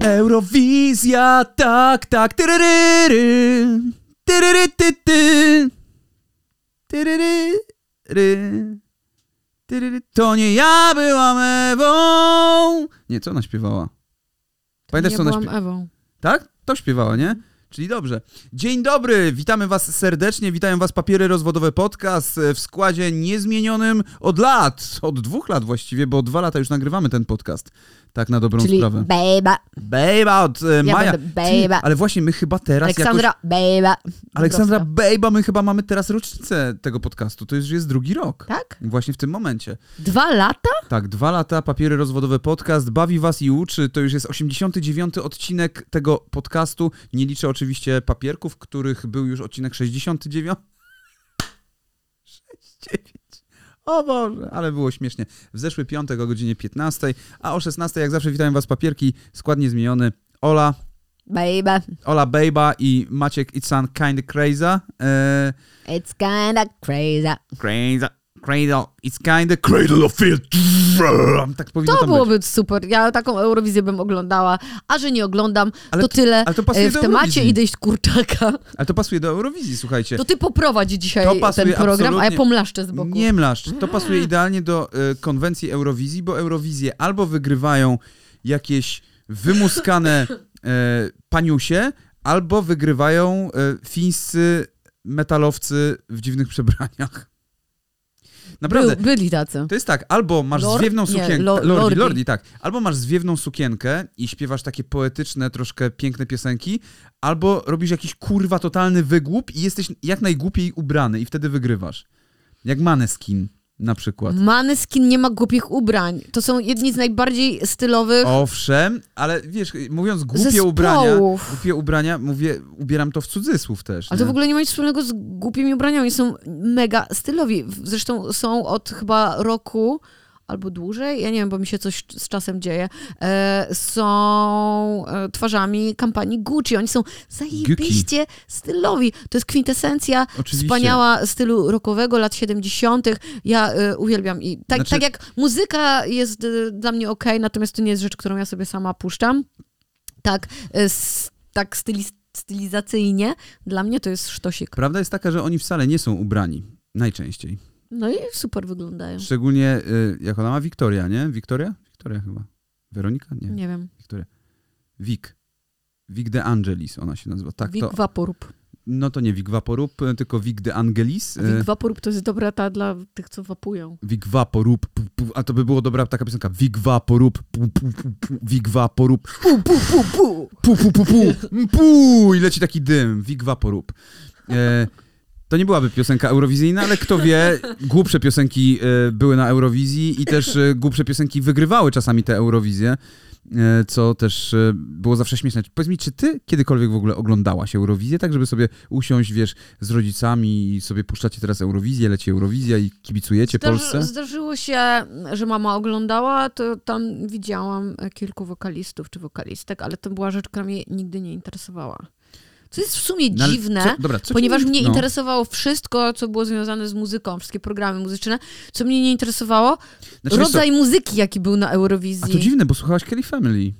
Eurowizja, tak, tak. Tyryryry. Tyryry, ty, ty. Tyryry, ry. Tyryry. To nie ja byłam Ewą. Nie, co ona śpiewała? Pamiętasz, co ona byłam śpiewała? Ewą. Tak? To śpiewała, nie? Czyli dobrze. Dzień dobry, witamy was serdecznie, witają was Papiery Rozwodowe Podcast w składzie niezmienionym od lat, od dwóch lat właściwie, bo dwa lata już nagrywamy ten podcast. Tak na dobrą Czyli sprawę. Bejba. Bejba od e, Ja Maja. Bejba. Ale właśnie my chyba teraz Aleksandra jakoś... Bejba. Aleksandra. Bejba, my chyba mamy teraz rocznicę tego podcastu. To już jest drugi rok. Tak? Właśnie w tym momencie. Dwa lata? Tak, dwa lata, papiery rozwodowe podcast, bawi was i uczy. To już jest 89 odcinek tego podcastu. Nie liczę oczywiście papierków, których był już odcinek 69. 69. O Boże, ale było śmiesznie. W zeszły piątek o godzinie 15, a o 16 jak zawsze witają was papierki, skład niezmieniony. Ola, Bejba. Ola Bejba i Maciek It's Sun Kinda Crazy. Eee, It's kinda crazy. crazy. Cradle, it's kinda cradle of. Tak powinno To tam być. byłoby super. Ja taką Eurowizję bym oglądała, a że nie oglądam, Ale to tyle. ale to pasuje E, w do temacie idę iść kurczaka. Ale to pasuje do Eurowizji, słuchajcie. To ty poprowadź dzisiaj pasuje ten program, a ja pomlaszczę z boku. Nie mlaszcz. To pasuje idealnie do e, konwencji Eurowizji, bo Eurowizję albo wygrywają jakieś wymuskane e, paniusie, albo wygrywają e, fińscy metalowcy w dziwnych przebraniach. Naprawdę. Był, byli tacy. To jest tak, albo masz Lord? zwiewną sukienkę. lo- lordi, lordi. lordi, tak. Albo masz zwiewną sukienkę i śpiewasz takie poetyczne, troszkę piękne piosenki, albo robisz jakiś kurwa totalny wygłup i jesteś jak najgłupiej ubrany i wtedy wygrywasz. Jak Maneskin na przykład. Maneskin nie ma głupich ubrań. To są jedni z najbardziej stylowych Owszem, ale wiesz, mówiąc głupie Zespołów. ubrania, głupie ubrania, mówię, ubieram to w cudzysłów też. Ale to w ogóle nie ma nic wspólnego z głupimi ubraniami. Są mega stylowi. Zresztą są od chyba roku albo dłużej, ja nie wiem, bo mi się coś z czasem dzieje, e, są e, twarzami kampanii Gucci. Oni są zajebiście stylowi. To jest kwintesencja Oczywiście. wspaniała stylu rockowego lat 70. Ja e, uwielbiam i tak, Znaczy- tak jak muzyka jest dla mnie okej, natomiast to nie jest rzecz, którą ja sobie sama puszczam. Tak, tak stylizacyjnie dla mnie to jest sztosik. Prawda jest taka, że oni wcale nie są ubrani. Najczęściej. No i super wyglądają. Szczególnie, y, jak ona ma? Wiktoria, nie? Wiktoria? Wiktoria chyba. Weronika? Nie. Nie wiem. Wiktoria. Wik. Wik de Angelis ona się nazywa. Tak, Wig to, Vaporub. no to nie Wik Vaporub, y, tylko Wik de Angelis. y, Wig Vaporub to jest dobra ta dla tych, co wapują. Wik Vaporub, a to by było dobra taka piosenka. Wik Vaporub, Wik Vaporub, Pu, pu, pu, pu. pu, pu, pu, pu, pu, i leci taki dym. Wik Vaporub. E, to nie byłaby piosenka eurowizyjna, ale kto wie, głupsze piosenki e, były na Eurowizji i też e, głupsze piosenki wygrywały czasami te Eurowizje, e, co też było zawsze śmieszne. Powiedz mi, czy ty kiedykolwiek w ogóle oglądałaś Eurowizję, tak żeby sobie usiąść, wiesz, z rodzicami i sobie puszczacie teraz Eurowizję, leci Eurowizja i kibicujecie Polsce? Zdarzyło się, że mama oglądała, to tam widziałam kilku wokalistów czy wokalistek, ale to była rzecz, która mnie nigdy nie interesowała. Co jest w sumie No dziwne, co- dobra, co ponieważ mnie no. interesowało wszystko, co było związane z muzyką, wszystkie programy muzyczne. Co mnie nie interesowało? Znaczy, rodzaj muzyki, jaki był na A Eurowizji. to dziwne, bo słuchałaś Kelly Family.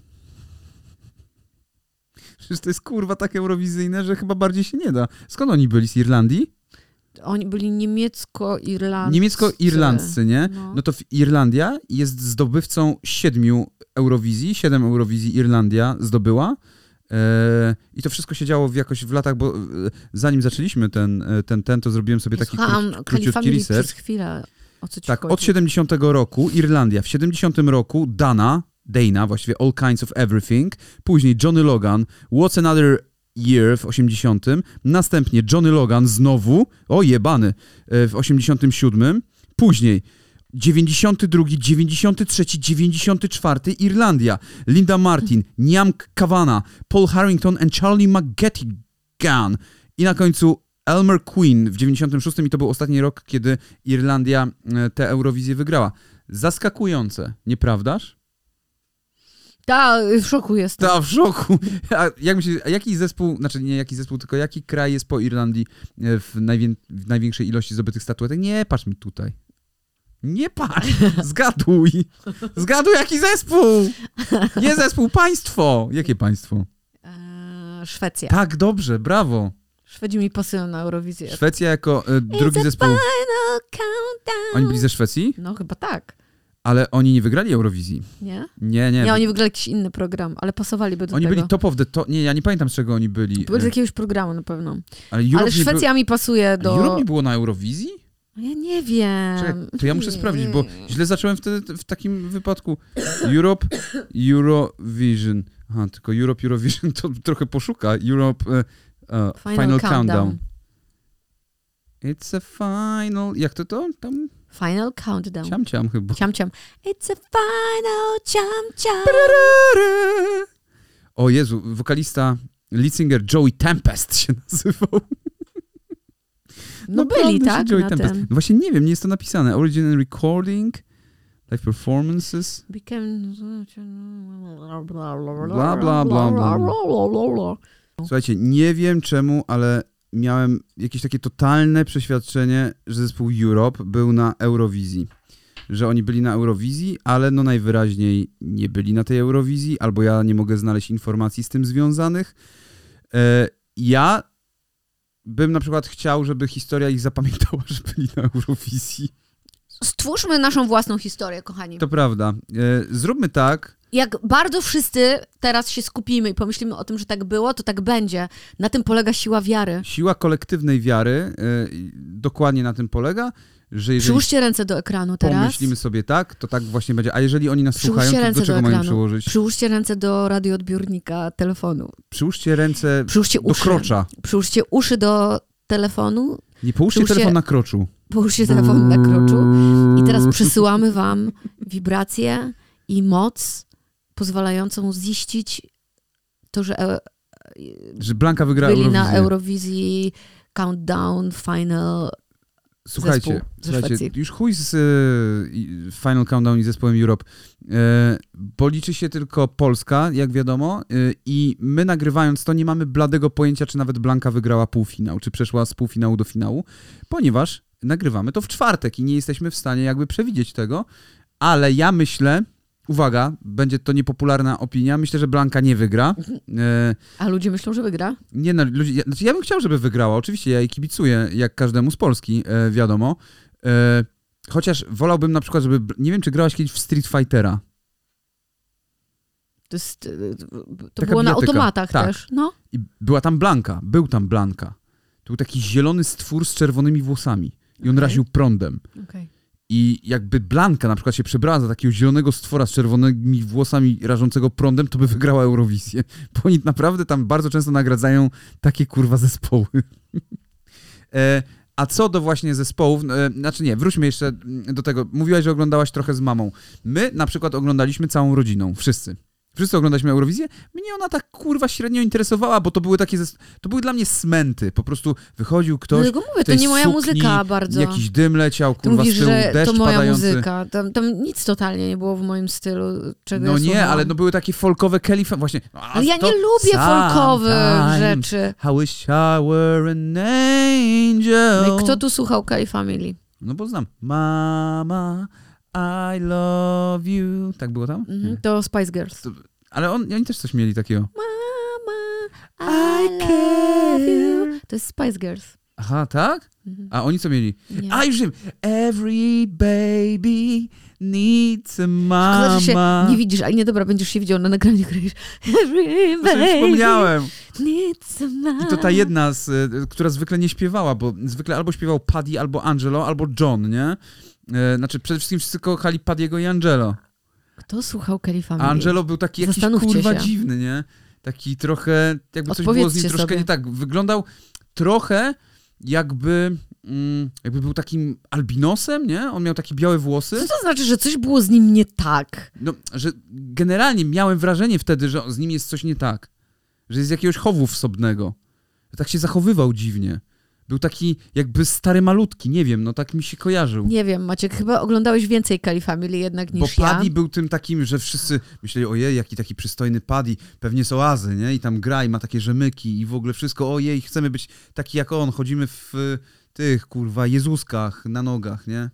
Przecież to jest kurwa tak eurowizyjne, że chyba bardziej się nie da. Skąd oni byli? Z Irlandii? Oni byli niemiecko-irlandzcy. Niemiecko-irlandzcy, nie? No. No to Irlandia jest zdobywcą siedmiu Eurowizji. Siedem Eurowizji Irlandia zdobyła. E, I to wszystko się działo w jakoś w latach, bo e, zanim zaczęliśmy ten, e, ten, ten to zrobiłem sobie taki Słuchałam króci- króciutki research. przez chwilę. O co ci Tak, chodzi? od 70 roku Irlandia, w 70 roku Dana, Dana, właściwie All Kinds of Everything, później Johnny Logan, What's Another Year w 80, następnie Johnny Logan znowu, o jebany, w 87, później 92, 93, 94 Irlandia, Linda Martin, Niam Kavanagh, Paul Harrington and Charlie McGettigan i na końcu Elmer Queen w 96 i to był ostatni rok, kiedy Irlandia e, tę Eurowizję wygrała. Zaskakujące, nieprawdaż? Ta, w szoku jestem. Ta w szoku. A jak myślisz, a jaki zespół, znaczy nie jaki zespół, tylko jaki kraj jest po Irlandii e, w, najwię, w największej ilości zdobytych statuetek? Nie, patrz mi tutaj. Nie pan, zgaduj. Zgaduj jaki zespół. Nie zespół, państwo. Jakie państwo? Eee, Szwecja. Tak, dobrze, brawo. Szwedzi mi pasują na Eurowizję. Szwecja jako e, drugi zespół. Oni byli ze Szwecji, No chyba tak, ale oni nie wygrali Eurowizji. nie? Nie, nie. Nie, oni wygrali jakiś inny program, ale pasowaliby do Oni tego. byli top of the top. Nie, ja nie pamiętam z czego oni byli. Były z E, jakiegoś programu na pewno. Ale Europe, ale Szwecja mi pasuje do... Europe nie było na Eurowizji? Ja nie wiem. Czekaj, to ja muszę sprawdzić, bo źle zacząłem wtedy w takim wypadku. Europe, Eurovision. Aha, tylko Europe, Eurovision to trochę poszuka. Europe, e, e, Final, countdown. It's a final... Jak to to? Tam Final countdown. ciam ciam chyba. Ciam, ciam. It's a final ciam, ciam. O Jezu, wokalista, lead singer Joey Tempest się nazywał. No Naprawdę byli, tak? Joey Tempest. tym. No właśnie nie wiem, nie jest to napisane. Original recording, live performances. Became... Bla, bla, bla, bla, bla. Słuchajcie, nie wiem czemu, ale miałem jakieś takie totalne przeświadczenie, że zespół Europe był na Eurowizji. Że oni byli na Eurowizji, ale no najwyraźniej nie byli na tej Eurowizji, albo ja nie mogę znaleźć informacji z tym związanych. E, ja bym na przykład chciał, żeby historia ich zapamiętała, że byli na Eurowizji. Stwórzmy naszą własną historię, kochani. To prawda. E, zróbmy tak, Jak bardzo wszyscy teraz się skupimy i pomyślimy o tym, że tak było, to tak będzie. Na tym polega siła wiary. Siła kolektywnej wiary e, dokładnie na tym polega, że jeżeli Przyłóżcie ręce do ekranu teraz. pomyślimy sobie tak, to tak właśnie będzie. A jeżeli oni nas słuchają, to do czego do mają przyłożyć? Przyłóżcie ręce do radioodbiornika telefonu. Przyłóżcie ręce Przyłóżcie do uszy. krocza. Przyłóżcie uszy do telefonu. Nie połóżcie Przyłóżcie- telefon na kroczu. Połóżcie telefon na kroczu. I teraz przesyłamy wam wibrację i moc pozwalającą ziścić to, że e, Że Blanka wygra byli Eurowizję. na Eurowizji Countdown Final. Słuchajcie, słuchajcie już chuj z y, Final Countdown i zespołem Europe, e, bo liczy się tylko Polska, jak wiadomo, y, i my nagrywając to nie mamy bladego pojęcia, czy nawet Blanka wygrała półfinał, czy przeszła z półfinału do finału, ponieważ nagrywamy to w czwartek i nie jesteśmy w stanie jakby przewidzieć tego, ale ja myślę, uwaga, będzie to niepopularna opinia, myślę, że Blanka nie wygra. E, A ludzie myślą, że wygra? nie no, ludzie, ja, znaczy ja bym chciał, żeby wygrała. Oczywiście ja jej kibicuję, jak każdemu z Polski, e, wiadomo. E, chociaż wolałbym na przykład, żeby... Nie wiem, czy grałaś kiedyś w Street Fightera. To, jest, to było na automatach Tak. też. No. I była tam Blanka, był tam Blanka. To był taki zielony stwór z czerwonymi włosami. I on Okej. raził prądem. Okej. I jakby Blanka na przykład się przebrała za takiego zielonego stwora z czerwonymi włosami rażącego prądem, to by wygrała Eurowizję. Bo oni naprawdę tam bardzo często nagradzają takie kurwa zespoły. e, a co do właśnie zespołów, e, znaczy nie, wróćmy jeszcze do tego. Mówiłaś, że oglądałaś trochę z mamą. My na przykład oglądaliśmy całą rodziną, wszyscy. Wszyscy oglądaliśmy Eurowizję. Mnie ona tak kurwa średnio interesowała, bo to były takie, to były dla mnie smenty. Po prostu wychodził ktoś, Dlatego mówię, to nie moja sukni, muzyka bardzo. jakiś dym leciał, kurwa mówisz, z tyłu, że deszcz to moja padający. muzyka. Tam, tam nic totalnie nie było w moim stylu, czego No ja nie, ale no były takie folkowe Kelly, właśnie. Ale ja nie lubię folkowych rzeczy. I wish I were an angel. No i kto tu słuchał Kelly Family? No bo znam. Mama, I love you. Tak było tam? Mhm, to Spice Girls. To- Ale on, oni też coś mieli takiego. Mama, I I love you. To jest Spice Girls. Aha, tak? Mhm. A oni co mieli? Nie. A już wiem. Every baby needs a Szkoda, że się mama. nie widzisz, ale nie dobra, będziesz się widział na nagraniu, kryjesz. Every To sobie przypomniałem. needs a mama. I to ta jedna, z, y, która zwykle nie śpiewała, bo zwykle albo śpiewał Paddy, albo Angelo, albo John, nie? E, Znaczy przede wszystkim wszyscy kochali Paddiego i Angelo. Kto słuchał Kelly Angelo był taki jakiś kurwa się. dziwny, nie? Taki trochę, jakby coś było z nim troszkę sobie. nie tak. Wyglądał trochę jakby, mm, jakby był takim albinosem, nie? On miał takie białe włosy. Co to znaczy, że coś było z nim nie tak? No, że generalnie miałem wrażenie wtedy, że z nim jest coś nie tak. Że jest jakiegoś chowu wsobnego. Że tak się zachowywał dziwnie. Był taki jakby stary malutki, nie wiem, no tak mi się kojarzył. Nie wiem, Maciek, chyba oglądałeś więcej Kelly Family jednak Bo niż Paddy ja. był tym takim, że wszyscy myśleli, ojej, jaki taki przystojny Paddy, pewnie z oazy, nie? I tam gra i ma takie rzemyki i w ogóle wszystko, ojej, chcemy być taki jak on, chodzimy w tych, kurwa, Jezuskach na nogach, nie?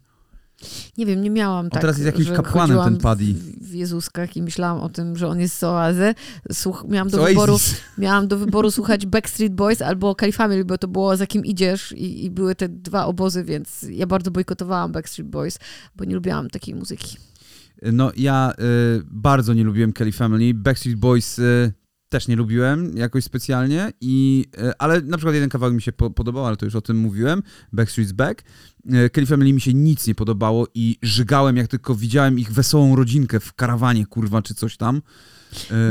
Nie wiem, nie miałam On tak, teraz jest jakimś kapłanem, ten Paddy. w- w Jezuskach i myślałam o tym, że on jest z Oazy. Słuch, miałam, do wyboru, miałam do wyboru słuchać Backstreet Boys albo Cali Family, bo to było za kim idziesz i, i były te dwa obozy, więc ja bardzo bojkotowałam Backstreet Boys, bo nie lubiłam takiej muzyki. No ja y, bardzo nie lubiłem Kelly Family. Backstreet Boys y, też nie lubiłem jakoś specjalnie, i, y, ale na przykład jeden kawałek mi się po, podobał, ale to już o tym mówiłem. Backstreet's Back. Y, Kelly Family mi się nic nie podobało i żygałem, jak tylko widziałem ich wesołą rodzinkę w karawanie, kurwa, czy coś tam.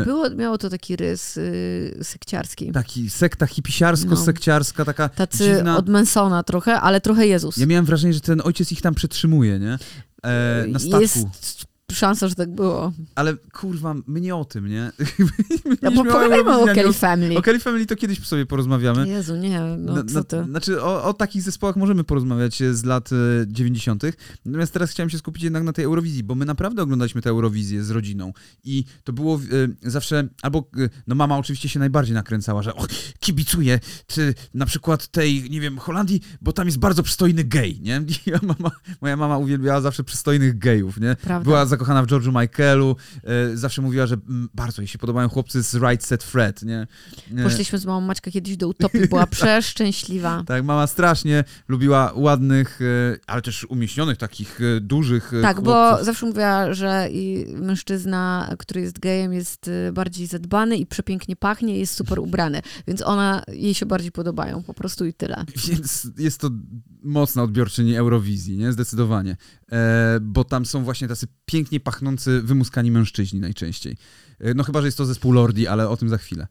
Y, Było, miało to taki rys y, sekciarski. Taki sekta hipisiarsko-sekciarska, taka Tacy dziwna... od Mansona trochę, ale trochę Jezus. Ja miałem wrażenie, że ten ojciec ich tam przetrzymuje, nie? E, na statku. Jest szansa, że tak było. Ale kurwa, my nie o tym, nie? No bo pogadajmy o Kelly Family. O Kelly Family to kiedyś sobie porozmawiamy. Jezu, nie, no Na- co na- ty. Znaczy, o, o takich zespołach możemy porozmawiać e, z lat e, 90. Natomiast teraz chciałem się skupić jednak na tej Eurowizji, bo my naprawdę oglądaliśmy tę Eurowizję z rodziną. I to było e, zawsze, albo, e, no mama oczywiście się najbardziej nakręcała, że och, kibicuję ty, na przykład tej, nie wiem, Holandii, bo tam jest bardzo przystojny gej, nie? Ja mama, moja mama uwielbiała zawsze przystojnych gejów, nie? Prawda. Była zakochana w George'u Michaelu, e, zawsze mówiła, że mm, bardzo jej się podobają chłopcy z Right Set Fred, nie? E, Poszliśmy z mamą Maćka kiedyś do Utopii, była przeszczęśliwa. tak, mama strasznie lubiła ładnych, e, ale też umieśnionych, takich dużych Tak, bo chłopców. zawsze mówiła, że i mężczyzna, który jest gejem, jest bardziej zadbany i przepięknie pachnie jest super ubrany. Więc ona, jej się bardziej podobają, po prostu i tyle. Więc jest to mocna odbiorczyni Eurowizji, nie? Zdecydowanie. Bo tam są właśnie tacy pięknie pachnący, wymuskani mężczyźni najczęściej. E, no chyba, że jest to zespół Lordi, ale o tym za chwilę.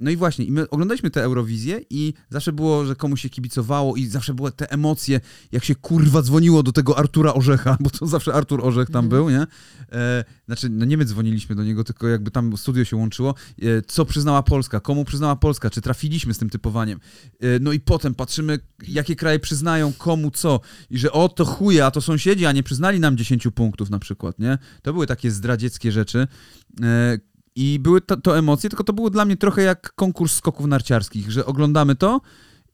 No i właśnie, i my oglądaliśmy tę Eurowizję i zawsze było, że komuś się kibicowało i zawsze były te emocje, jak się kurwa dzwoniło do tego Artura Orzecha, bo to zawsze Artur Orzech tam Mhm. był, nie? E, znaczy, no nie my dzwoniliśmy do niego, tylko jakby tam studio się łączyło. E, co przyznała Polska? Komu przyznała Polska? Czy trafiliśmy z tym typowaniem? E, no i potem patrzymy, jakie kraje przyznają komu co. I że o, to chuje, a to sąsiedzi, a nie przyznali nam 10 punktów na przykład, nie? To były takie zdradzieckie rzeczy. E, I były to, to emocje, tylko to było dla mnie trochę jak konkurs skoków narciarskich, że oglądamy to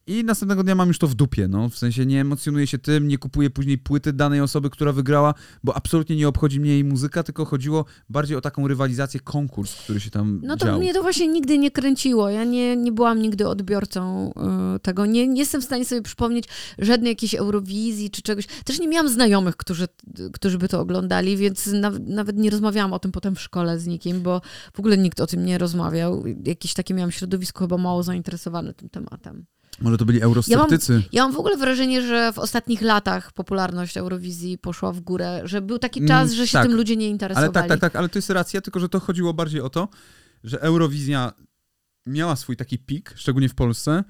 i następnego dnia mam już to w dupie, no. W sensie nie emocjonuję się tym, nie kupuję później płyty danej osoby, która wygrała, bo absolutnie nie obchodzi mnie jej muzyka, tylko chodziło bardziej o taką rywalizację, konkurs, który się tam No to dział. mnie to właśnie nigdy nie kręciło. Ja nie, nie byłam nigdy odbiorcą y, tego. Nie, nie jestem w stanie sobie przypomnieć żadnej jakiejś Eurowizji czy czegoś. Też nie miałam znajomych, którzy, którzy by to oglądali, więc naw, nawet nie rozmawiałam o tym potem w szkole z nikim, bo w ogóle nikt o tym nie rozmawiał. Jakieś takie miałam środowisko chyba mało zainteresowane tym tematem. Może to byli eurosceptycy. Ja mam w ogóle wrażenie, że w ostatnich latach popularność Eurowizji poszła w górę, że był taki Mm, czas, że się tak. tym ludzie nie Ale interesowali. tak, tak, tak, ale to jest racja, tylko że to chodziło bardziej o to, że Eurowizja miała swój taki pik, szczególnie w Polsce,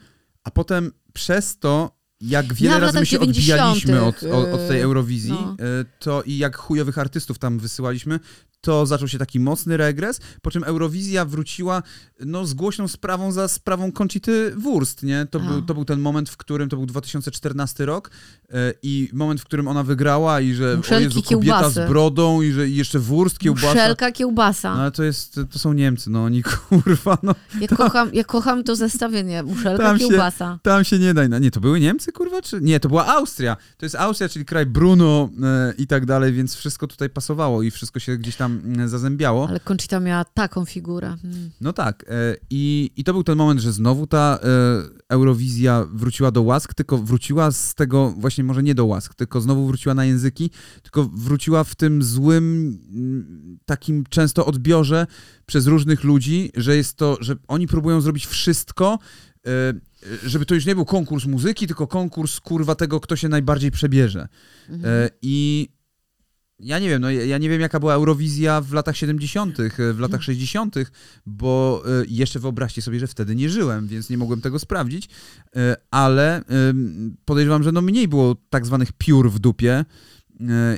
a potem przez to, jak wiele w razy my się odbijaliśmy od, 90., od, od tej Eurowizji, no. e, to i jak chujowych artystów tam wysyłaliśmy, to zaczął się taki mocny regres, po czym Eurowizja wróciła no, z głośną sprawą za sprawą Conchity Wurst, nie? To, A. był, to był ten moment, w którym, to był 2014 rok e, i moment, w którym ona wygrała i że Muszelki, o Jezu, kobieta kiełbasy. z brodą i że i jeszcze wurst, kiełbasa. Muszelka, kiełbasa. No ale to jest, to są Niemcy, no oni kurwa, no Ja kocham, ja kocham to zestawienie. Muszelka, Tam się- kiełbasa. tam się nie da. No, nie, to były Niemcy, kurwa, czy? Nie, to była Austria. To jest Austria, czyli kraj Bruno e, i tak dalej, więc wszystko tutaj pasowało i wszystko się gdzieś tam zazębiało. Ale Conchita miała taką figurę. Mm. No tak. E, i, I to był ten moment, że znowu ta e, Eurowizja wróciła do łask, tylko wróciła z tego, właśnie może nie do łask, tylko znowu wróciła na języki, tylko wróciła w tym złym, mm, takim często odbiorze przez różnych ludzi, że jest to, że oni próbują zrobić wszystko, e, żeby to już nie był konkurs muzyki, tylko konkurs kurwa tego, kto się najbardziej przebierze. Mhm. I ja nie wiem, no ja nie wiem jaka była Eurowizja w latach 70., e, w latach 60., bo e, jeszcze wyobraźcie sobie, że wtedy nie żyłem, więc nie mogłem tego sprawdzić, e, ale podejrzewam, że no mniej było tak zwanych piór w dupie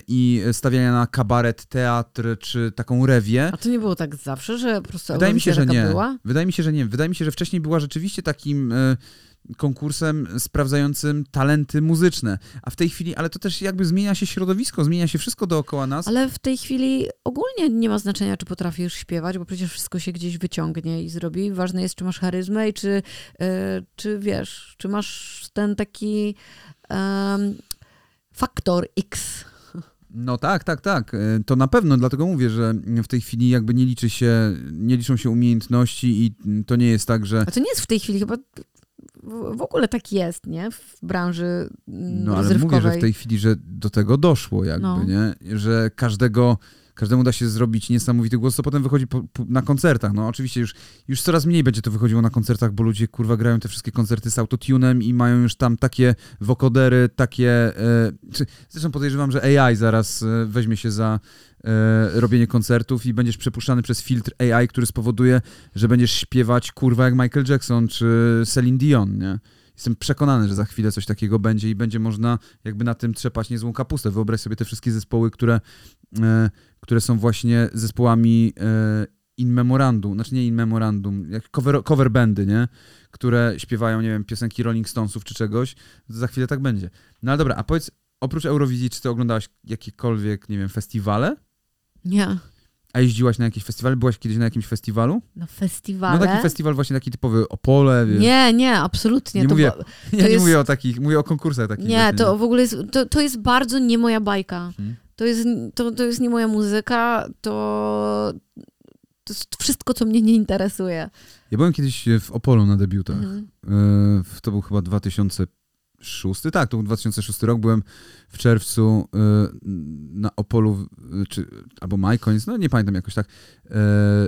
i stawiania na kabaret, teatr czy taką rewię. A to nie było tak zawsze, że po prostu Wydaje mi się, że nie. była? Wydaje mi się, że nie. Wydaje mi się, że wcześniej była rzeczywiście takim konkursem sprawdzającym talenty muzyczne. A w tej chwili, ale to też jakby zmienia się środowisko, zmienia się wszystko dookoła nas. Ale w tej chwili ogólnie nie ma znaczenia, czy potrafisz śpiewać, bo przecież wszystko się gdzieś wyciągnie i zrobi. Ważne jest, czy masz charyzmę i czy, e, czy wiesz, czy masz ten taki em, faktor X. No tak, tak, tak. E, to na pewno, dlatego mówię, że w tej chwili jakby nie liczy się, nie liczą się umiejętności i to nie jest tak, że... A to nie jest w tej chwili chyba w ogóle tak jest, nie? W branży mm, No ale mówię, że w tej chwili, że do tego doszło jakby, no. nie? Że każdego każdemu da się zrobić niesamowity głos, co potem wychodzi po, po, na koncertach. No oczywiście już, już coraz mniej będzie to wychodziło na koncertach, bo ludzie kurwa grają te wszystkie koncerty z autotunem i mają już tam takie wokodery, takie... E, zresztą podejrzewam, że AI zaraz e, weźmie się za e, robienie koncertów i będziesz przepuszczany przez filtr AI, który spowoduje, że będziesz śpiewać kurwa jak Michael Jackson czy Celine Dion, nie? Jestem przekonany, że za chwilę coś takiego będzie i będzie można jakby na tym trzepać niezłą kapustę. Wyobraź sobie te wszystkie zespoły, które, e, które są właśnie zespołami e, in memorandum, znaczy nie in memorandum, jak cover, cover bandy, nie? Które śpiewają, nie wiem, piosenki Rolling Stonesów czy czegoś, za chwilę tak będzie. No ale dobra, a powiedz, oprócz Eurowizji, czy ty oglądałaś jakiekolwiek, nie wiem, festiwale? Nie. A jeździłaś na jakiś festiwal? Byłaś kiedyś na jakimś festiwalu? Na festiwale? No taki festiwal właśnie taki typowy Opole, wiesz. Nie, nie, absolutnie. Nie, to mówię, bo, to ja nie mówię o takich, mówię o konkursach takich. Nie, właśnie, to nie. w ogóle jest, to, to jest bardzo nie moja bajka. Hmm. To, jest, to, to jest nie moja muzyka, to, to jest wszystko, co mnie nie interesuje. Ja byłem kiedyś w Opolu na debiutach. Mhm. E, to był chyba 2006, tak, to był 2006 rok. Byłem w czerwcu y, na Opolu, czy, albo maj, koniec, no nie pamiętam jakoś tak,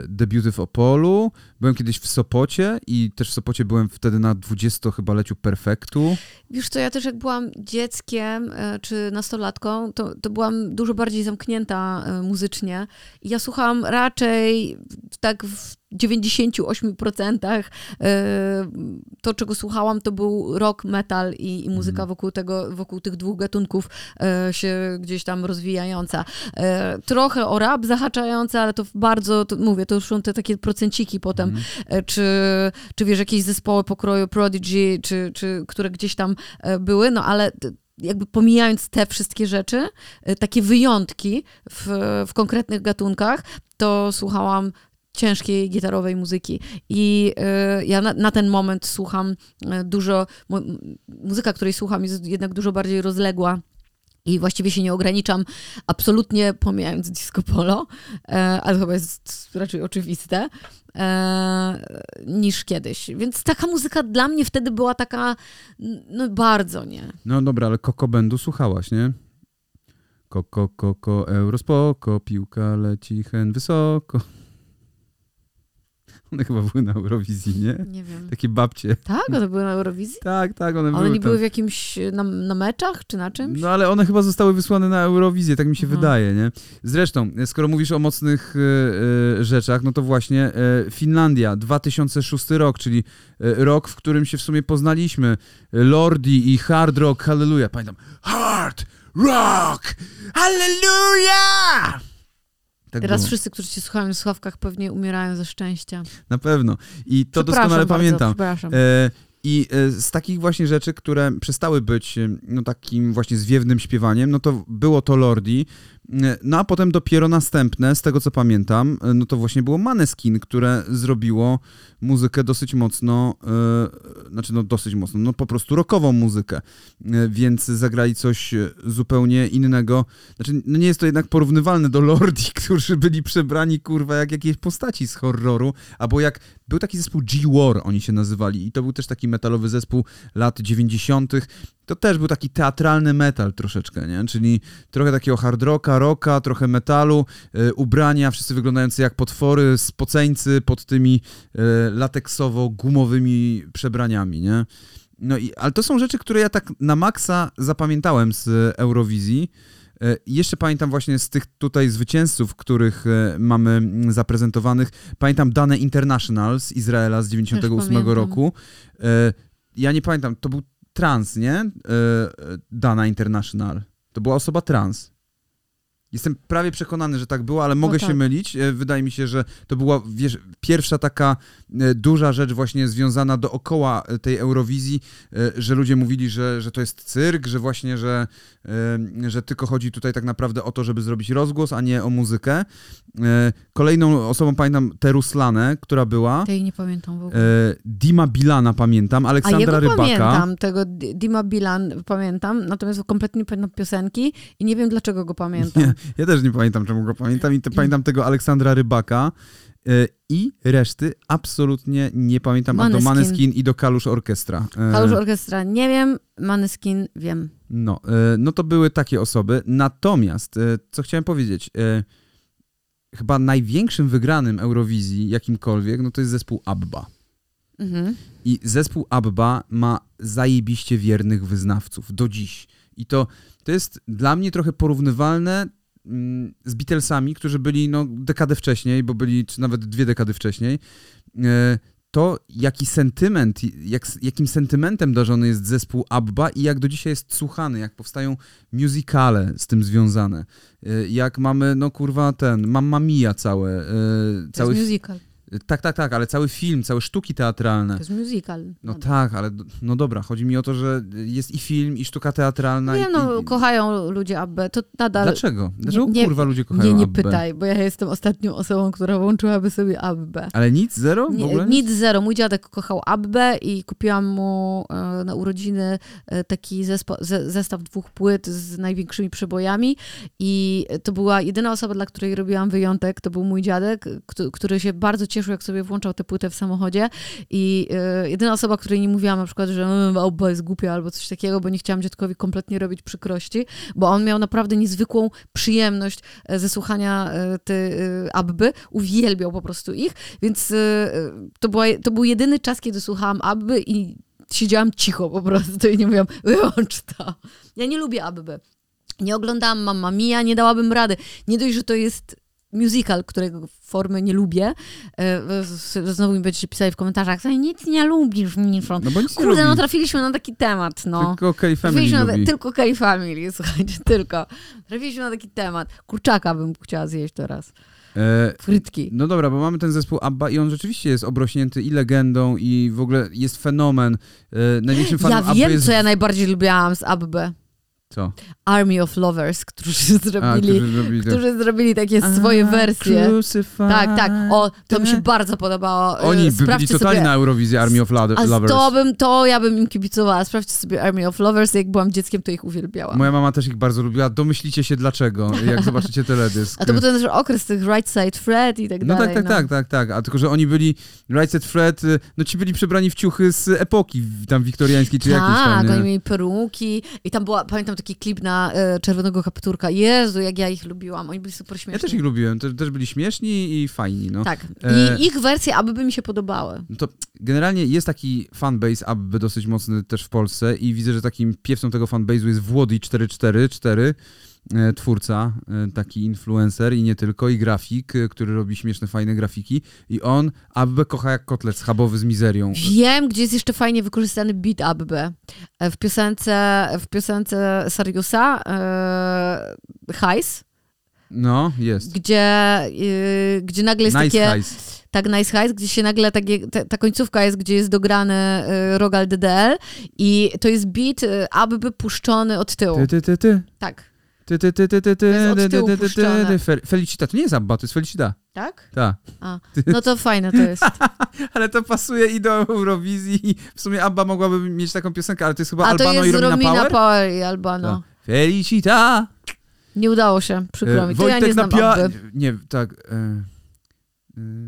debiuty w Opolu. Byłem kiedyś w Sopocie i też w Sopocie byłem wtedy na 20 chyba leciu Perfektu. Wiesz co, ja też jak byłam dzieckiem e, czy nastolatką, to, to byłam dużo bardziej zamknięta muzycznie i ja słuchałam raczej tak w 98% to, czego słuchałam, to był rock, metal i, i muzyka mhm. wokół tego, wokół tych dwóch gatunków się gdzieś tam rozwijająca. E, trochę o rap zahaczająca, ale to bardzo, to mówię, to już są te takie procenciki potem, mm. czy, czy wiesz, jakieś zespoły pokroju Prodigy, czy, czy które gdzieś tam były, no ale jakby pomijając te wszystkie rzeczy, takie wyjątki w, w konkretnych gatunkach, to słuchałam ciężkiej gitarowej muzyki. I y, ja na, na, ten moment słucham dużo, muzyka, której słucham jest jednak dużo bardziej rozległa i właściwie się nie ograniczam, absolutnie pomijając disco polo, e, ale chyba jest raczej oczywiste, e, niż kiedyś. Więc taka muzyka dla mnie wtedy była taka, no bardzo, nie? No dobra, ale Koko Bendu słuchałaś, nie? Koko, koko, euro spoko, piłka leci hen wysoko. One chyba były na Eurowizji, nie? Nie wiem. Takie babcie. Tak? One były na Eurowizji? Tak, tak, one, one były nie były w jakimś, na, na, meczach czy na czymś? No ale one chyba zostały wysłane na Eurowizję, tak mi się mhm. wydaje, nie? Zresztą, skoro mówisz o mocnych y, y, rzeczach, no to właśnie y, Finlandia, 2006 rok, czyli rok, w którym się w sumie poznaliśmy. Lordi i Hard Rock, Hallelujah. Pamiętam, Hard Rock, Hallelujah! Tak Teraz było. wszyscy, którzy cię słuchają w słuchawkach, pewnie umierają ze szczęścia. Na pewno. I to doskonale bardzo, pamiętam. Przepraszam. E, I e, z takich właśnie rzeczy, które przestały być e, no, takim właśnie zwiewnym śpiewaniem, no to było to Lordi, no a potem dopiero następne, z tego co pamiętam, no to właśnie było Maneskin, które zrobiło muzykę dosyć mocno, yy, znaczy no dosyć mocno, no po prostu rockową muzykę, yy, więc zagrali coś zupełnie innego. Znaczy no nie jest to jednak porównywalne do Lordi, którzy byli przebrani kurwa jak jakieś postaci z horroru, albo jak był taki zespół G-War, oni się nazywali i to był też taki metalowy zespół lat 90., to też był taki teatralny metal troszeczkę, nie? Czyli trochę takiego hard rocka, rocka, trochę metalu, y, ubrania, wszyscy wyglądający jak potwory, spoceńcy pod tymi y, lateksowo-gumowymi przebraniami, nie? No i, ale to są rzeczy, które ja tak na maksa zapamiętałem z Eurowizji. Y, jeszcze pamiętam właśnie z tych tutaj zwycięzców, których mamy zaprezentowanych. Pamiętam dane International z Izraela z 98 roku. Ja nie pamiętam, to był trans, nie? E, Dana International. To była osoba trans. Jestem prawie przekonany, że tak było, ale mogę się tak. mylić. E, Wydaje mi się, że to była wiesz, pierwsza taka e, duża rzecz właśnie związana dookoła e, tej Eurowizji, e, że ludzie mówili, że, że to jest cyrk, że właśnie, że, e, że tylko chodzi tutaj tak naprawdę o to, żeby zrobić rozgłos, a nie o muzykę. E, Kolejną osobą pamiętam tę Ruslanę, która była. Tej nie pamiętam w ogóle. E, Dima Bilana pamiętam, A Aleksandra jego Rybaka. pamiętam, tego Dima Bilan pamiętam, natomiast kompletnie nie pamiętam piosenki i nie wiem dlaczego go pamiętam. Nie, ja też nie pamiętam, czemu go pamiętam i te, pamiętam tego Aleksandra Rybaka i reszty absolutnie nie pamiętam, a do Maneskin. Maneskin i do Kalusz Orkiestra. Kalusz Orkiestra nie wiem, Maneskin wiem. No, e, no to były takie osoby. Natomiast, e, co chciałem powiedzieć, e, chyba największym wygranym Eurowizji jakimkolwiek, no to jest zespół ABBA. Mhm. I zespół ABBA ma zajebiście wiernych wyznawców do dziś. I to, to jest dla mnie trochę porównywalne mm, z Beatlesami, którzy byli no, dekadę wcześniej, bo byli czy nawet dwie dekady wcześniej. To, jaki sentyment, jak, jakim sentymentem darzony jest zespół ABBA i jak do dzisiaj jest słuchany, jak powstają musicale z tym związane. E, Jak mamy, no kurwa, ten, Mamma Mia całe. To Cały, musical. Tak, tak, tak, ale cały film, całe sztuki teatralne. To jest musical. No tak, ale d- no dobra, chodzi mi o to, że jest i film, i sztuka teatralna. Nie i, no, i, kochają ludzie Abbę, to nadal... Dlaczego? Dlaczego Nie- kurwa ludzie kochają Nie, nie Abbę? pytaj, bo ja jestem ostatnią osobą, która włączyłaby sobie Abbę. Ale nic, zero? W ogóle nic zero. Mój dziadek kochał Abbę i kupiłam mu e, na urodziny e, taki zespo, ze, zestaw dwóch płyt z największymi przebojami i to była jedyna osoba, dla której robiłam wyjątek, to był mój dziadek, któ- który się bardzo cieszył, jak sobie włączał tę płytę w samochodzie i e, jedyna osoba, której nie mówiłam na przykład, że "Mm, Abba jest głupia albo coś takiego, bo nie chciałam dziadkowi kompletnie robić przykrości, bo on miał naprawdę niezwykłą przyjemność e, ze słuchania e, e, Abby, uwielbiał po prostu ich, więc to, była, to był jedyny czas, kiedy słuchałam Abby i siedziałam cicho po prostu i nie mówiłam, wyłącz to. Ja nie lubię Abby. Nie oglądałam Mamma Mia, nie dałabym rady. Nie dość, że to jest musical, którego formy nie lubię. E, Znowu mi będziecie pisali w komentarzach, że nic nie lubisz, Nilsson. No Kurde, no trafiliśmy na taki temat, no. Tylko Kelly Family na, tylko Kelly Family, słuchajcie, tylko. Trafiliśmy na taki temat. Kurczaka bym chciała zjeść teraz. E, Frytki. no dobra, bo mamy ten zespół ABBA i on rzeczywiście jest obrośnięty i legendą i w ogóle jest fenomen. E, największym fanem Ja ABBA wiem, jest... co ja najbardziej lubiłam z Abby. Co? Army of Lovers, którzy A, zrobili, którzy zrobili którzy zrobili takie swoje A, wersje. Crucified. Tak, tak. O, to mi się bardzo podobało. Oni by byli Sprawdźcie totalnie sobie. na Eurowizji Army of Lo- A Lovers. to bym, to ja bym im kibicowała. Sprawdźcie sobie Army of Lovers. Jak byłam dzieckiem, to ich uwielbiałam. Moja mama też ich bardzo lubiła. Domyślicie się dlaczego, jak zobaczycie teledysk. A to był ten okres tych Right Side Fred i tak No dalej. tak, tak, tak, tak, tak. A tylko, że oni byli, Right Set Fred, y, no ci byli przebrani w ciuchy z epoki tam wiktoriańskiej czy jakiejś Tak, tam, oni nie? mieli peruki i tam była, pamiętam taki klip na e, Czerwonego Kapturka. Jezu, jak ja ich lubiłam. Oni byli super śmieszni. Ja też ich lubiłem, też, też byli śmieszni i fajni, no. Tak. E, I ich wersje aby by mi się podobały. No to generalnie jest taki fanbase ABBY dosyć mocny też w Polsce i widzę, że takim piewcą tego fanbase'u jest Włody 444, e, twórca, e, taki influencer i nie tylko, i grafik, e, który robi śmieszne, fajne grafiki i on ABBę kocha jak kotlet schabowy z mizerią. Wiem, gdzie jest jeszcze fajnie wykorzystany beat Abby. E, W piosence, w piosence Sariusa e, Hajs, No, jest. gdzie, e, gdzie nagle jest Nice takie... Heist. Tak, Nice Heist, gdzie się nagle takie, ta, ta końcówka jest, gdzie jest dograny e, Rogal DDL i to jest beat e, Abby puszczony od tyłu. Ty, ty, ty, ty. Tak. Ty, ty, ty, ty, ty, ty, ty, ty, ty, ty, Felicita, to nie jest Abba, to jest Felicita. Tak? Tak. A, no to fajne to jest. Ale to pasuje i do Eurowizji w sumie Abba mogłaby mieć taką piosenkę, ale to jest chyba A Albano i Romina, Romina Power? Power i Albano. Tak. Felicita! Nie udało się, przykro E, mi. To ja nie znam. Nie, tak. E, e,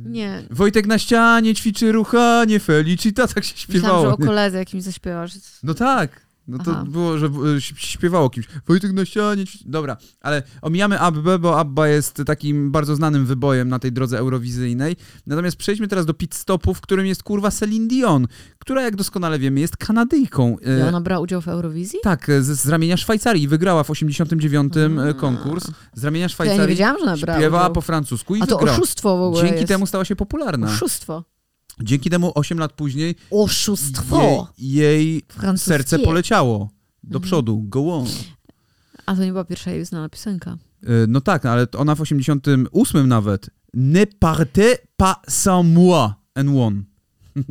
Nie. Wojtek na ścianie ćwiczy ruchanie, Felicita, tak się Myślałam, śpiewało. że o koledze jakimś zaśpiewasz. No tak. No to Aha. było, że się śpiewało kimś. Wojtek na ścianie. Dobra, ale omijamy Abbę, bo Abba jest takim bardzo znanym wybojem na tej drodze eurowizyjnej. Natomiast przejdźmy teraz do pit stopu, w którym jest kurwa Celine Dion, która jak doskonale wiemy jest Kanadyjką. E, I ona brała udział w Eurowizji? Tak, z, z ramienia Szwajcarii wygrała w 89 A. konkurs. Z ramienia To ja Szwajcarii nie wiedziałam, że ona brała śpiewała udział. po francusku i A to wygrała. oszustwo w ogóle Dzięki jest. temu stała się popularna. Oszustwo. Dzięki temu 8 lat później Oszustwo! jej, jej serce poleciało do Mhm. przodu. Go on. A to nie była pierwsza jej znana piosenka. E, No tak, ale ona w 88 nawet. Ne partez pas sans moi and one.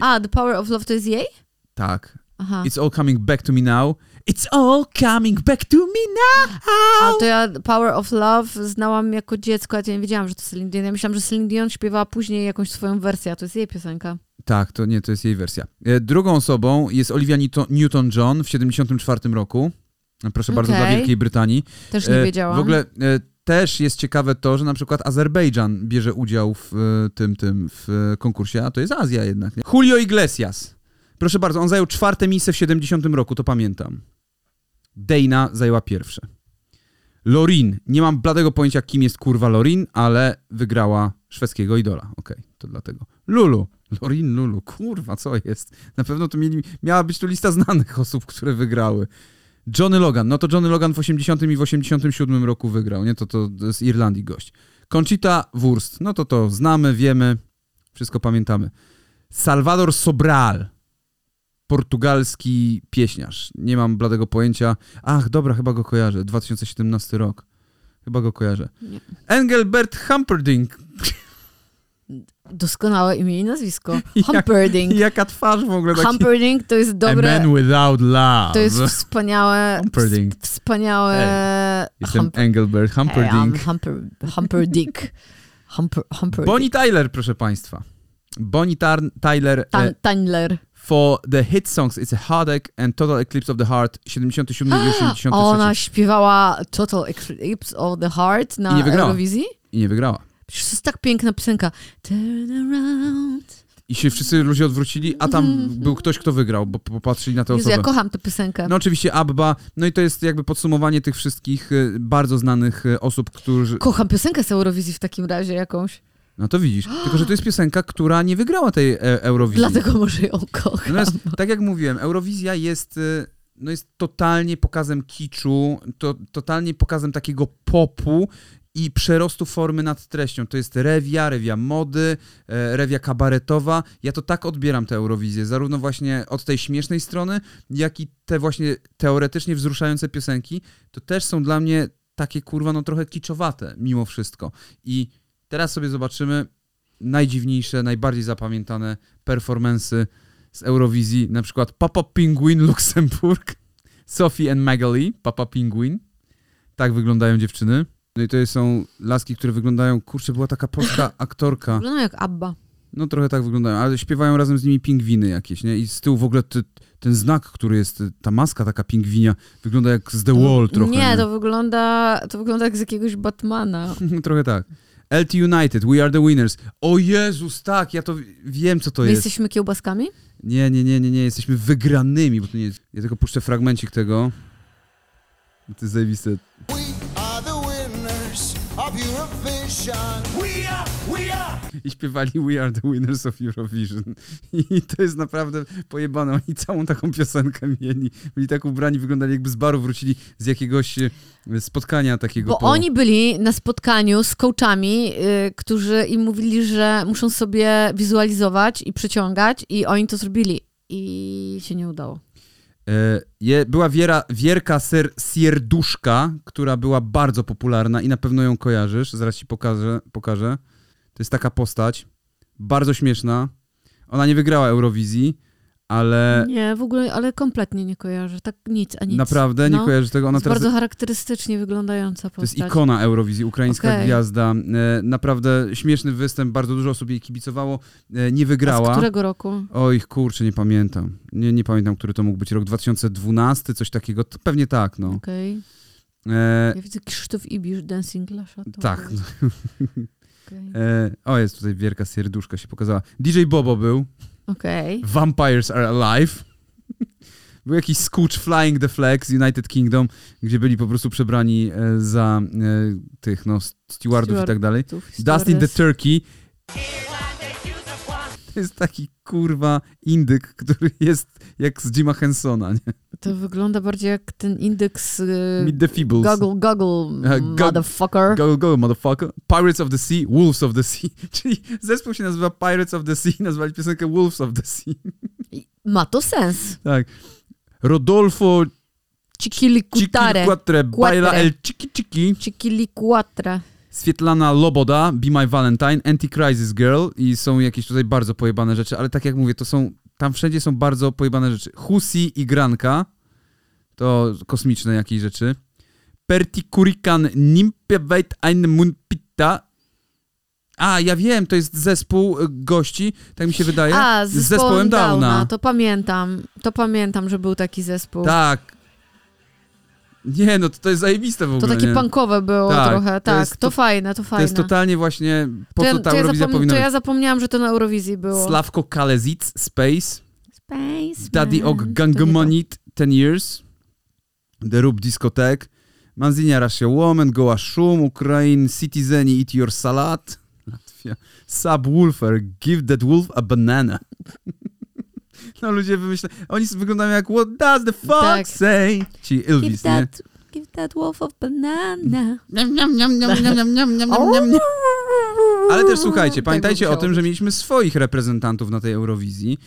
A, The Power of Love to jest jej? Tak. Aha. It's all coming back to me now. It's all coming back to me now. A to ja Power of Love znałam jako dziecko, ja nie wiedziałam, że to Celine Dion. Ja myślałam, że Celine Dion śpiewała później jakąś swoją wersję, a to jest jej piosenka. Tak, to nie, to jest jej wersja. E, Drugą osobą jest Olivia Newton- Newton-John w 74 roku. E, Proszę bardzo, dla Okej. Wielkiej Brytanii. Też nie E, wiedziałam. W ogóle też jest ciekawe to, że na przykład Azerbejdżan bierze udział w tym, tym w konkursie, a to jest Azja jednak. Nie? Julio Iglesias. Proszę bardzo, on zajął czwarte miejsce w 70 roku, to pamiętam. Dana zajęła pierwsze. Lorin. Nie mam bladego pojęcia, kim jest kurwa Lorin, ale wygrała szwedzkiego idola. Okej, to dlatego. Lulu. Lorin Lulu. Kurwa, co jest? Na pewno to mieli, miała być tu lista znanych osób, które wygrały. Johnny Logan. No to Johnny Logan w 80 i w 87 roku wygrał, nie? To, to, to z Irlandii gość. Conchita Wurst. No to to znamy, wiemy, wszystko pamiętamy. Salvador Sobral. Portugalski pieśniarz. Nie mam bladego pojęcia. Ach, dobra, chyba go kojarzę. 2017 rok. Chyba go kojarzę. Nie. Engelbert Humperdinck. Doskonałe imię i nazwisko. Jak- Humperdinck. Jaka twarz w ogóle taki... Humperdinck to jest A dobre... man without love. To jest wspaniałe... Humperdinck. ws- Wspaniałe... Jestem Hump- Engelbert Humperdinck. Hey, Humper, Humperdick. Humper. Bonnie Tyler, proszę państwa. Bonnie Tar- Tyler Tan, e, Tandler. For the hit songs It's a Heartache and Total Eclipse of the Heart 77 i 83 Ona śpiewała Total Eclipse of the Heart I na wygrała. Eurowizji. i nie wygrała. Przecież to jest tak piękna piosenka. Turn around. I się wszyscy ludzie odwrócili, a tam był ktoś, kto wygrał, bo popatrzyli na tę Jezu, osobę. ja kocham tę piosenkę. No oczywiście Abba, no i to jest jakby podsumowanie tych wszystkich e, bardzo znanych e, osób, którzy... Kocham piosenkę z Eurowizji w takim razie jakąś. No to widzisz. Tylko, że to jest piosenka, która nie wygrała tej e, Eurowizji. Dlatego może ją kocham. Jest, tak jak mówiłem, Eurowizja jest, y, no jest totalnie pokazem kiczu, to, totalnie pokazem takiego popu i przerostu formy nad treścią. To jest rewia, rewia mody, e, rewia kabaretowa. Ja to tak odbieram tę Eurowizję, zarówno właśnie od tej śmiesznej strony, jak i te właśnie teoretycznie wzruszające piosenki. To też są dla mnie takie kurwa, no trochę kiczowate mimo wszystko. I teraz sobie zobaczymy najdziwniejsze, najbardziej zapamiętane performensy z Eurowizji, na przykład Papa Penguin Luksemburg, Sophie and Magali, Papa Penguin. Tak wyglądają dziewczyny. No i to są laski, które wyglądają, kurczę, była taka polska aktorka. Wygląda jak Abba. No trochę tak wyglądają, ale śpiewają razem z nimi pingwiny jakieś, nie? I z tyłu w ogóle ty, ten znak, który jest, ta maska taka pingwinia, wygląda jak z The Wall trochę. Nie, to wygląda, to wygląda jak z jakiegoś Batmana. trochę tak. LT United, We Are The Winners. O Jezus, tak, ja to wiem, co to My jest. jesteśmy kiełbaskami? Nie, nie, nie, nie, nie, jesteśmy wygranymi, bo to nie jest... Ja tylko puszczę fragmencik tego. To jest zajebiste. We are the winners of Eurovision. I śpiewali We Are The Winners of Eurovision. I to jest naprawdę pojebane. Oni całą taką piosenkę mieli. Byli tak ubrani, wyglądali jakby z baru wrócili z jakiegoś e, spotkania takiego. Bo po... oni byli na spotkaniu z coachami, y, którzy im mówili, że muszą sobie wizualizować i przyciągać i oni to zrobili. I się nie udało. E, je, była Wiera, Wierka Ser, Sierduszka, która była bardzo popularna i na pewno ją kojarzysz. Zaraz ci pokażę, pokażę. To jest taka postać. Bardzo śmieszna. Ona nie wygrała Eurowizji, ale Nie, w ogóle, ale kompletnie nie kojarzę. Tak nic, a nic. naprawdę nie No. kojarzysz tego. Ona jest teraz... bardzo charakterystycznie wyglądająca To jest postać. ikona Eurowizji, ukraińska Okej. gwiazda. E, naprawdę śmieszny występ, bardzo dużo osób jej kibicowało. E, nie A z wygrała. którego roku? Oj, kurczę, nie pamiętam. Nie, nie pamiętam, który to mógł być rok 2012, coś takiego. To pewnie tak, no. Okej. E, Ja widzę Krzysztof Ibisz, Dancing Lasza. to tak. Okej. E, o, jest tutaj wielka serduszka się pokazała. DJ Bobo był. Okej. Vampires are alive. Był jakiś Scooch Flying the Flag z United Kingdom, gdzie byli po prostu przebrani e, za e, tych, no, stewardów i tak dalej. Dustin the. Turkey. To jest taki kurwa indyk, który jest jak z Jima Hensona, nie? To wygląda bardziej jak ten indeks y, Meet the Feebles. Goggle, goggle, go- motherfucker. Go, go, motherfucker. Pirates of the Sea, Wolves of the Sea. Czyli zespół się nazywa Pirates of the Sea, nazwali piosenkę Wolves of the Sea. Ma to sens. Tak. Rodolfo Cikiliquatre. Chiquiliquatre, baila el chiki chiki. Cikiliquatre. Swietlana Loboda, Be My Valentine, Anti-Crisis Girl i są jakieś tutaj bardzo pojebane rzeczy, ale tak jak mówię, to są, tam wszędzie są bardzo pojebane rzeczy. Husi i Granka, to kosmiczne jakieś rzeczy. Pertikurikan Nimpeweit ein Munpitta. A, ja wiem, to jest zespół y, gości, tak mi się wydaje, A, z z zespołem Downa. To pamiętam. To pamiętam, że był taki zespół. Tak. Nie, no to, to jest zajebiste w To ogóle, takie nie? punkowe było Tak, trochę, to tak. jest To, to- fajne, to To fajne. jest totalnie właśnie, po to, co ja, ta to, ja Eurowizja zapom- powinna to ja zapomniałam, że to na Eurowizji było. Slavko Kalezic, Space, Space Daddy. Og To nie Gangomonit, 10 Years, The Rub Discotek, Manzinia Russia Woman, Goa Szum, Ukraine, Citizeni Eat Your Salad, Latvia, Subwoofer, Give That Wolf a Banana. No ludzie wymyślają, oni wyglądają jak What does the fuck Tak. say? Ci Give Elvis, nie? that, give that wolf of banana. Ale też słuchajcie, pamiętajcie o tym, że mieliśmy swoich reprezentantów na tej Eurowizji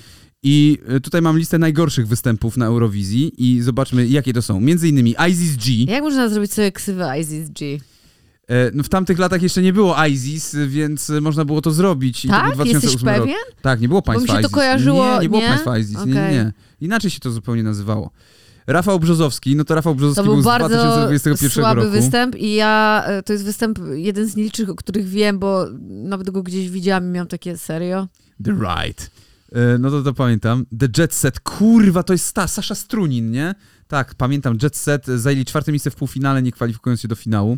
i y, tutaj mam listę najgorszych występów na Eurowizji i zobaczmy jakie to są. Między innymi Isis G. Jak można zrobić sobie ksywę Isis G? E, No w tamtych latach jeszcze nie było ISIS, więc można było to zrobić. I to był Tak? 2008 Jesteś rok. pewien? Tak, nie było państwa mi się to ISIS. kojarzyło- Nie, nie było nie? państwa ISIS. Nie, nie, Okej. nie. Inaczej się to zupełnie nazywało. Rafał Brzozowski, no to Rafał Brzozowski To był z bardzo 2021 słaby roku. występ i ja, e, to jest występ jeden z nielicznych, o których wiem, bo nawet go gdzieś widziałam i miałam takie serio. The Right. E, No to to pamiętam. The Jet Set. Kurwa, to jest ta Sasza Strunin, nie? Tak, pamiętam. Jet Set zajęli czwarte miejsce w półfinale, nie kwalifikując się do finału.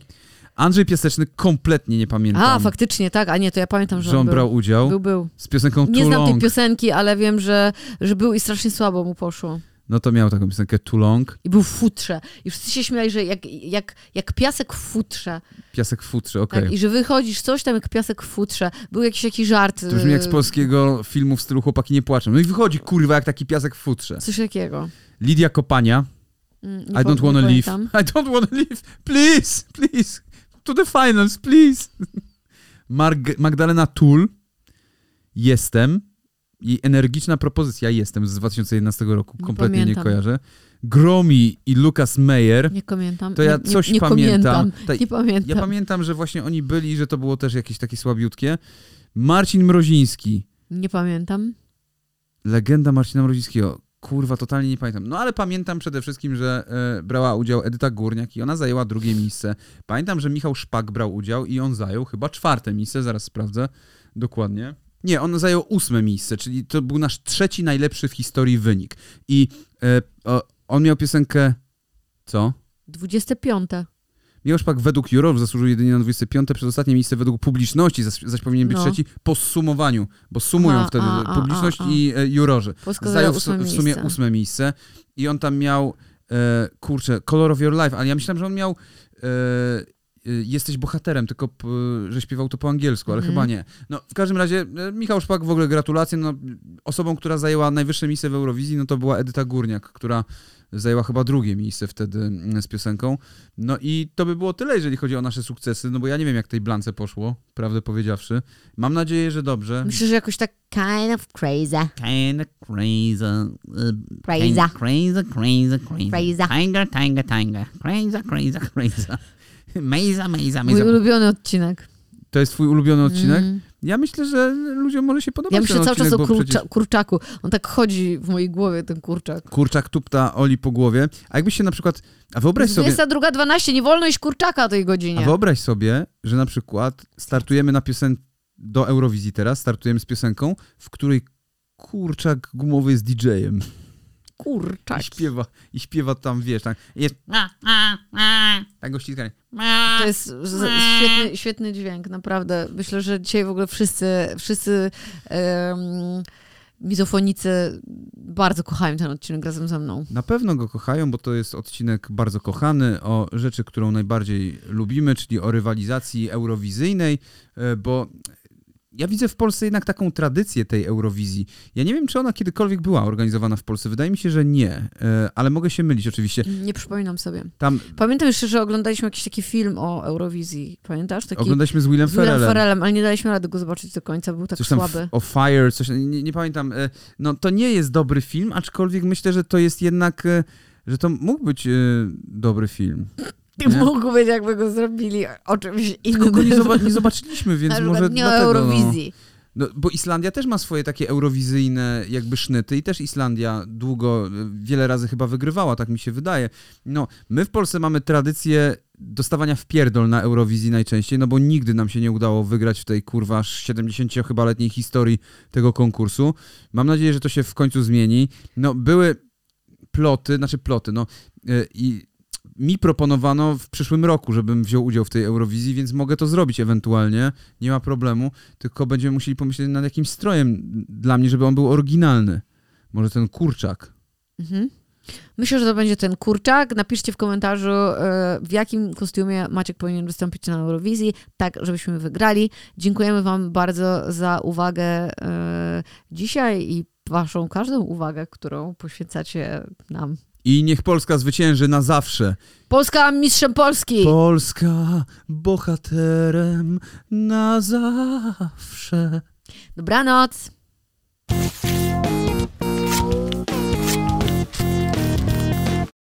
Andrzej Piaseczny kompletnie nie pamiętam, A, faktycznie, tak, a nie, to ja pamiętam, że, że on był. brał udział Był, był. z piosenką Nie Too znam tej piosenki, ale wiem, że, że był i strasznie słabo mu poszło. No to miał taką piosenkę Too Long. I był w futrze. I wszyscy się śmiali, że jak, jak, jak piasek w futrze. Piasek w futrze, okej. Tak? I że wychodzisz coś tam jak piasek w futrze. Był jakiś taki żart. To brzmi jak z y, polskiego filmu w stylu Chłopaki nie płaczą. No i wychodzi, kurwa, jak taki piasek w futrze. Coś takiego. Lidia Kopania. Mm, nie I don't wanna nie leave. pamiętam. I don't wanna leave. Please, please. To the finals, please. Marg- Magdalena Tull. Jestem. I energiczna propozycja Jestem z 2011 roku. Nie Kompletnie nie pamiętam. kojarzę. Gromi i Lucas Meyer. Nie pamiętam. To ja nie, coś nie, nie pamiętam. pamiętam. Ta- Nie pamiętam. Ja pamiętam, że właśnie oni byli, że to było też jakieś takie słabiutkie. Marcin Mroziński. Nie pamiętam. Legenda Marcina Mrozińskiego. Kurwa, totalnie nie pamiętam. No ale pamiętam przede wszystkim, że e, brała udział Edyta Górniak i ona zajęła drugie miejsce. Pamiętam, że Michał Szpak brał udział i on zajął chyba czwarte miejsce, zaraz sprawdzę dokładnie. Nie, on zajął ósme miejsce, czyli to był nasz trzeci najlepszy w historii wynik. I e, on miał piosenkę... Co? 25. Michał Szpak według jurorów zasłużył jedynie na 25, przez ostatnie miejsce według publiczności, zaś, zaś powinien być No. trzeci po sumowaniu, bo sumują A, wtedy a, a, publiczność i e, jurorzy. Polska Zajął w, w sumie miejsce. ósme miejsce i on tam miał, e, kurczę, Color of Your Life, ale ja myślałem, że on miał e, e, Jesteś bohaterem, tylko że śpiewał to po angielsku, ale Mhm. chyba nie. No, w każdym razie e, Michał Szpak w ogóle gratulacje. No, osobą, która zajęła najwyższe miejsce w Eurowizji, no to była Edyta Górniak, która zajęła chyba drugie miejsce wtedy mm, z piosenką. No i to by było tyle, jeżeli chodzi o nasze sukcesy, no bo ja nie wiem, jak tej blance poszło, prawdę powiedziawszy. Mam nadzieję, że dobrze. Myślę, że jakoś tak kind of crazy. Kinda crazy. Uh, Crazy. Crazy, crazy, crazy. Crazy. Kinda, kinda, kinda. Crazy, crazy, crazy. Mejza, mejza, Mój mejza. ulubiony odcinek. To jest twój ulubiony odcinek? Mm. Ja myślę, że ludziom może się podobać Ja myślę cały czas o kurcza, przecież kurczaku. On tak chodzi w mojej głowie, ten kurczak. kurczak tupta Oli po głowie. A jakbyś się na przykład... A wyobraź sobie... 22.12, nie wolno iść kurczaka o tej A godzinie. wyobraź sobie, że na przykład startujemy na piosen... do Eurowizji teraz, startujemy z piosenką, w której kurczak gumowy jest DJ-em. Kurczak. I śpiewa, I śpiewa tam, wiesz, tak, jest tak go ściskanie. To jest z- świetny, świetny dźwięk, naprawdę. Myślę, że dzisiaj w ogóle wszyscy, wszyscy em, mizofonicy bardzo kochają ten odcinek razem ze mną. Na pewno go kochają, bo to jest odcinek bardzo kochany o rzeczy, którą najbardziej lubimy, czyli o rywalizacji eurowizyjnej, e, bo ja widzę w Polsce jednak taką tradycję tej Eurowizji. Ja nie wiem, czy ona kiedykolwiek była organizowana w Polsce. Wydaje mi się, że nie, e, ale mogę się mylić oczywiście. Nie przypominam sobie. Tam Pamiętam jeszcze, że oglądaliśmy jakiś taki film o Eurowizji. Pamiętasz? Taki oglądaliśmy z Willem z Willem Ferrellem. Ferrellem, ale nie daliśmy rady go zobaczyć do końca, był tak Coś słaby. o Fire, coś, nie, nie pamiętam. E, No to nie jest dobry film, aczkolwiek myślę, że to jest jednak e, że to mógł być dobry film. Nie? Mógł być, jakby go zrobili o czymś innym. Tylko go nie, nie zobaczyliśmy, więc może nie o dlatego, Eurowizji. No. No, bo Islandia też ma swoje takie eurowizyjne jakby sznyty i też Islandia długo, wiele razy chyba wygrywała, tak mi się wydaje. No, my w Polsce mamy tradycję dostawania w pierdol na Eurowizji najczęściej, no bo nigdy nam się nie udało wygrać w tej kurwa 70 chyba letniej historii tego konkursu. Mam nadzieję, że to się w końcu zmieni. No, były ploty, znaczy ploty, no e, i mi proponowano w przyszłym roku, żebym wziął udział w tej Eurowizji, więc mogę to zrobić ewentualnie, nie ma problemu, tylko będziemy musieli pomyśleć nad jakimś strojem dla mnie, żeby on był oryginalny. Może ten kurczak. Mhm. Myślę, że to będzie ten kurczak. Napiszcie w komentarzu, e, w jakim kostiumie Maciek powinien wystąpić na Eurowizji, tak żebyśmy wygrali. Dziękujemy Wam bardzo za uwagę e, dzisiaj i Waszą każdą uwagę, którą poświęcacie nam. I niech Polska zwycięży na zawsze. Polska mistrzem Polski. Polska bohaterem na zawsze. Dobranoc.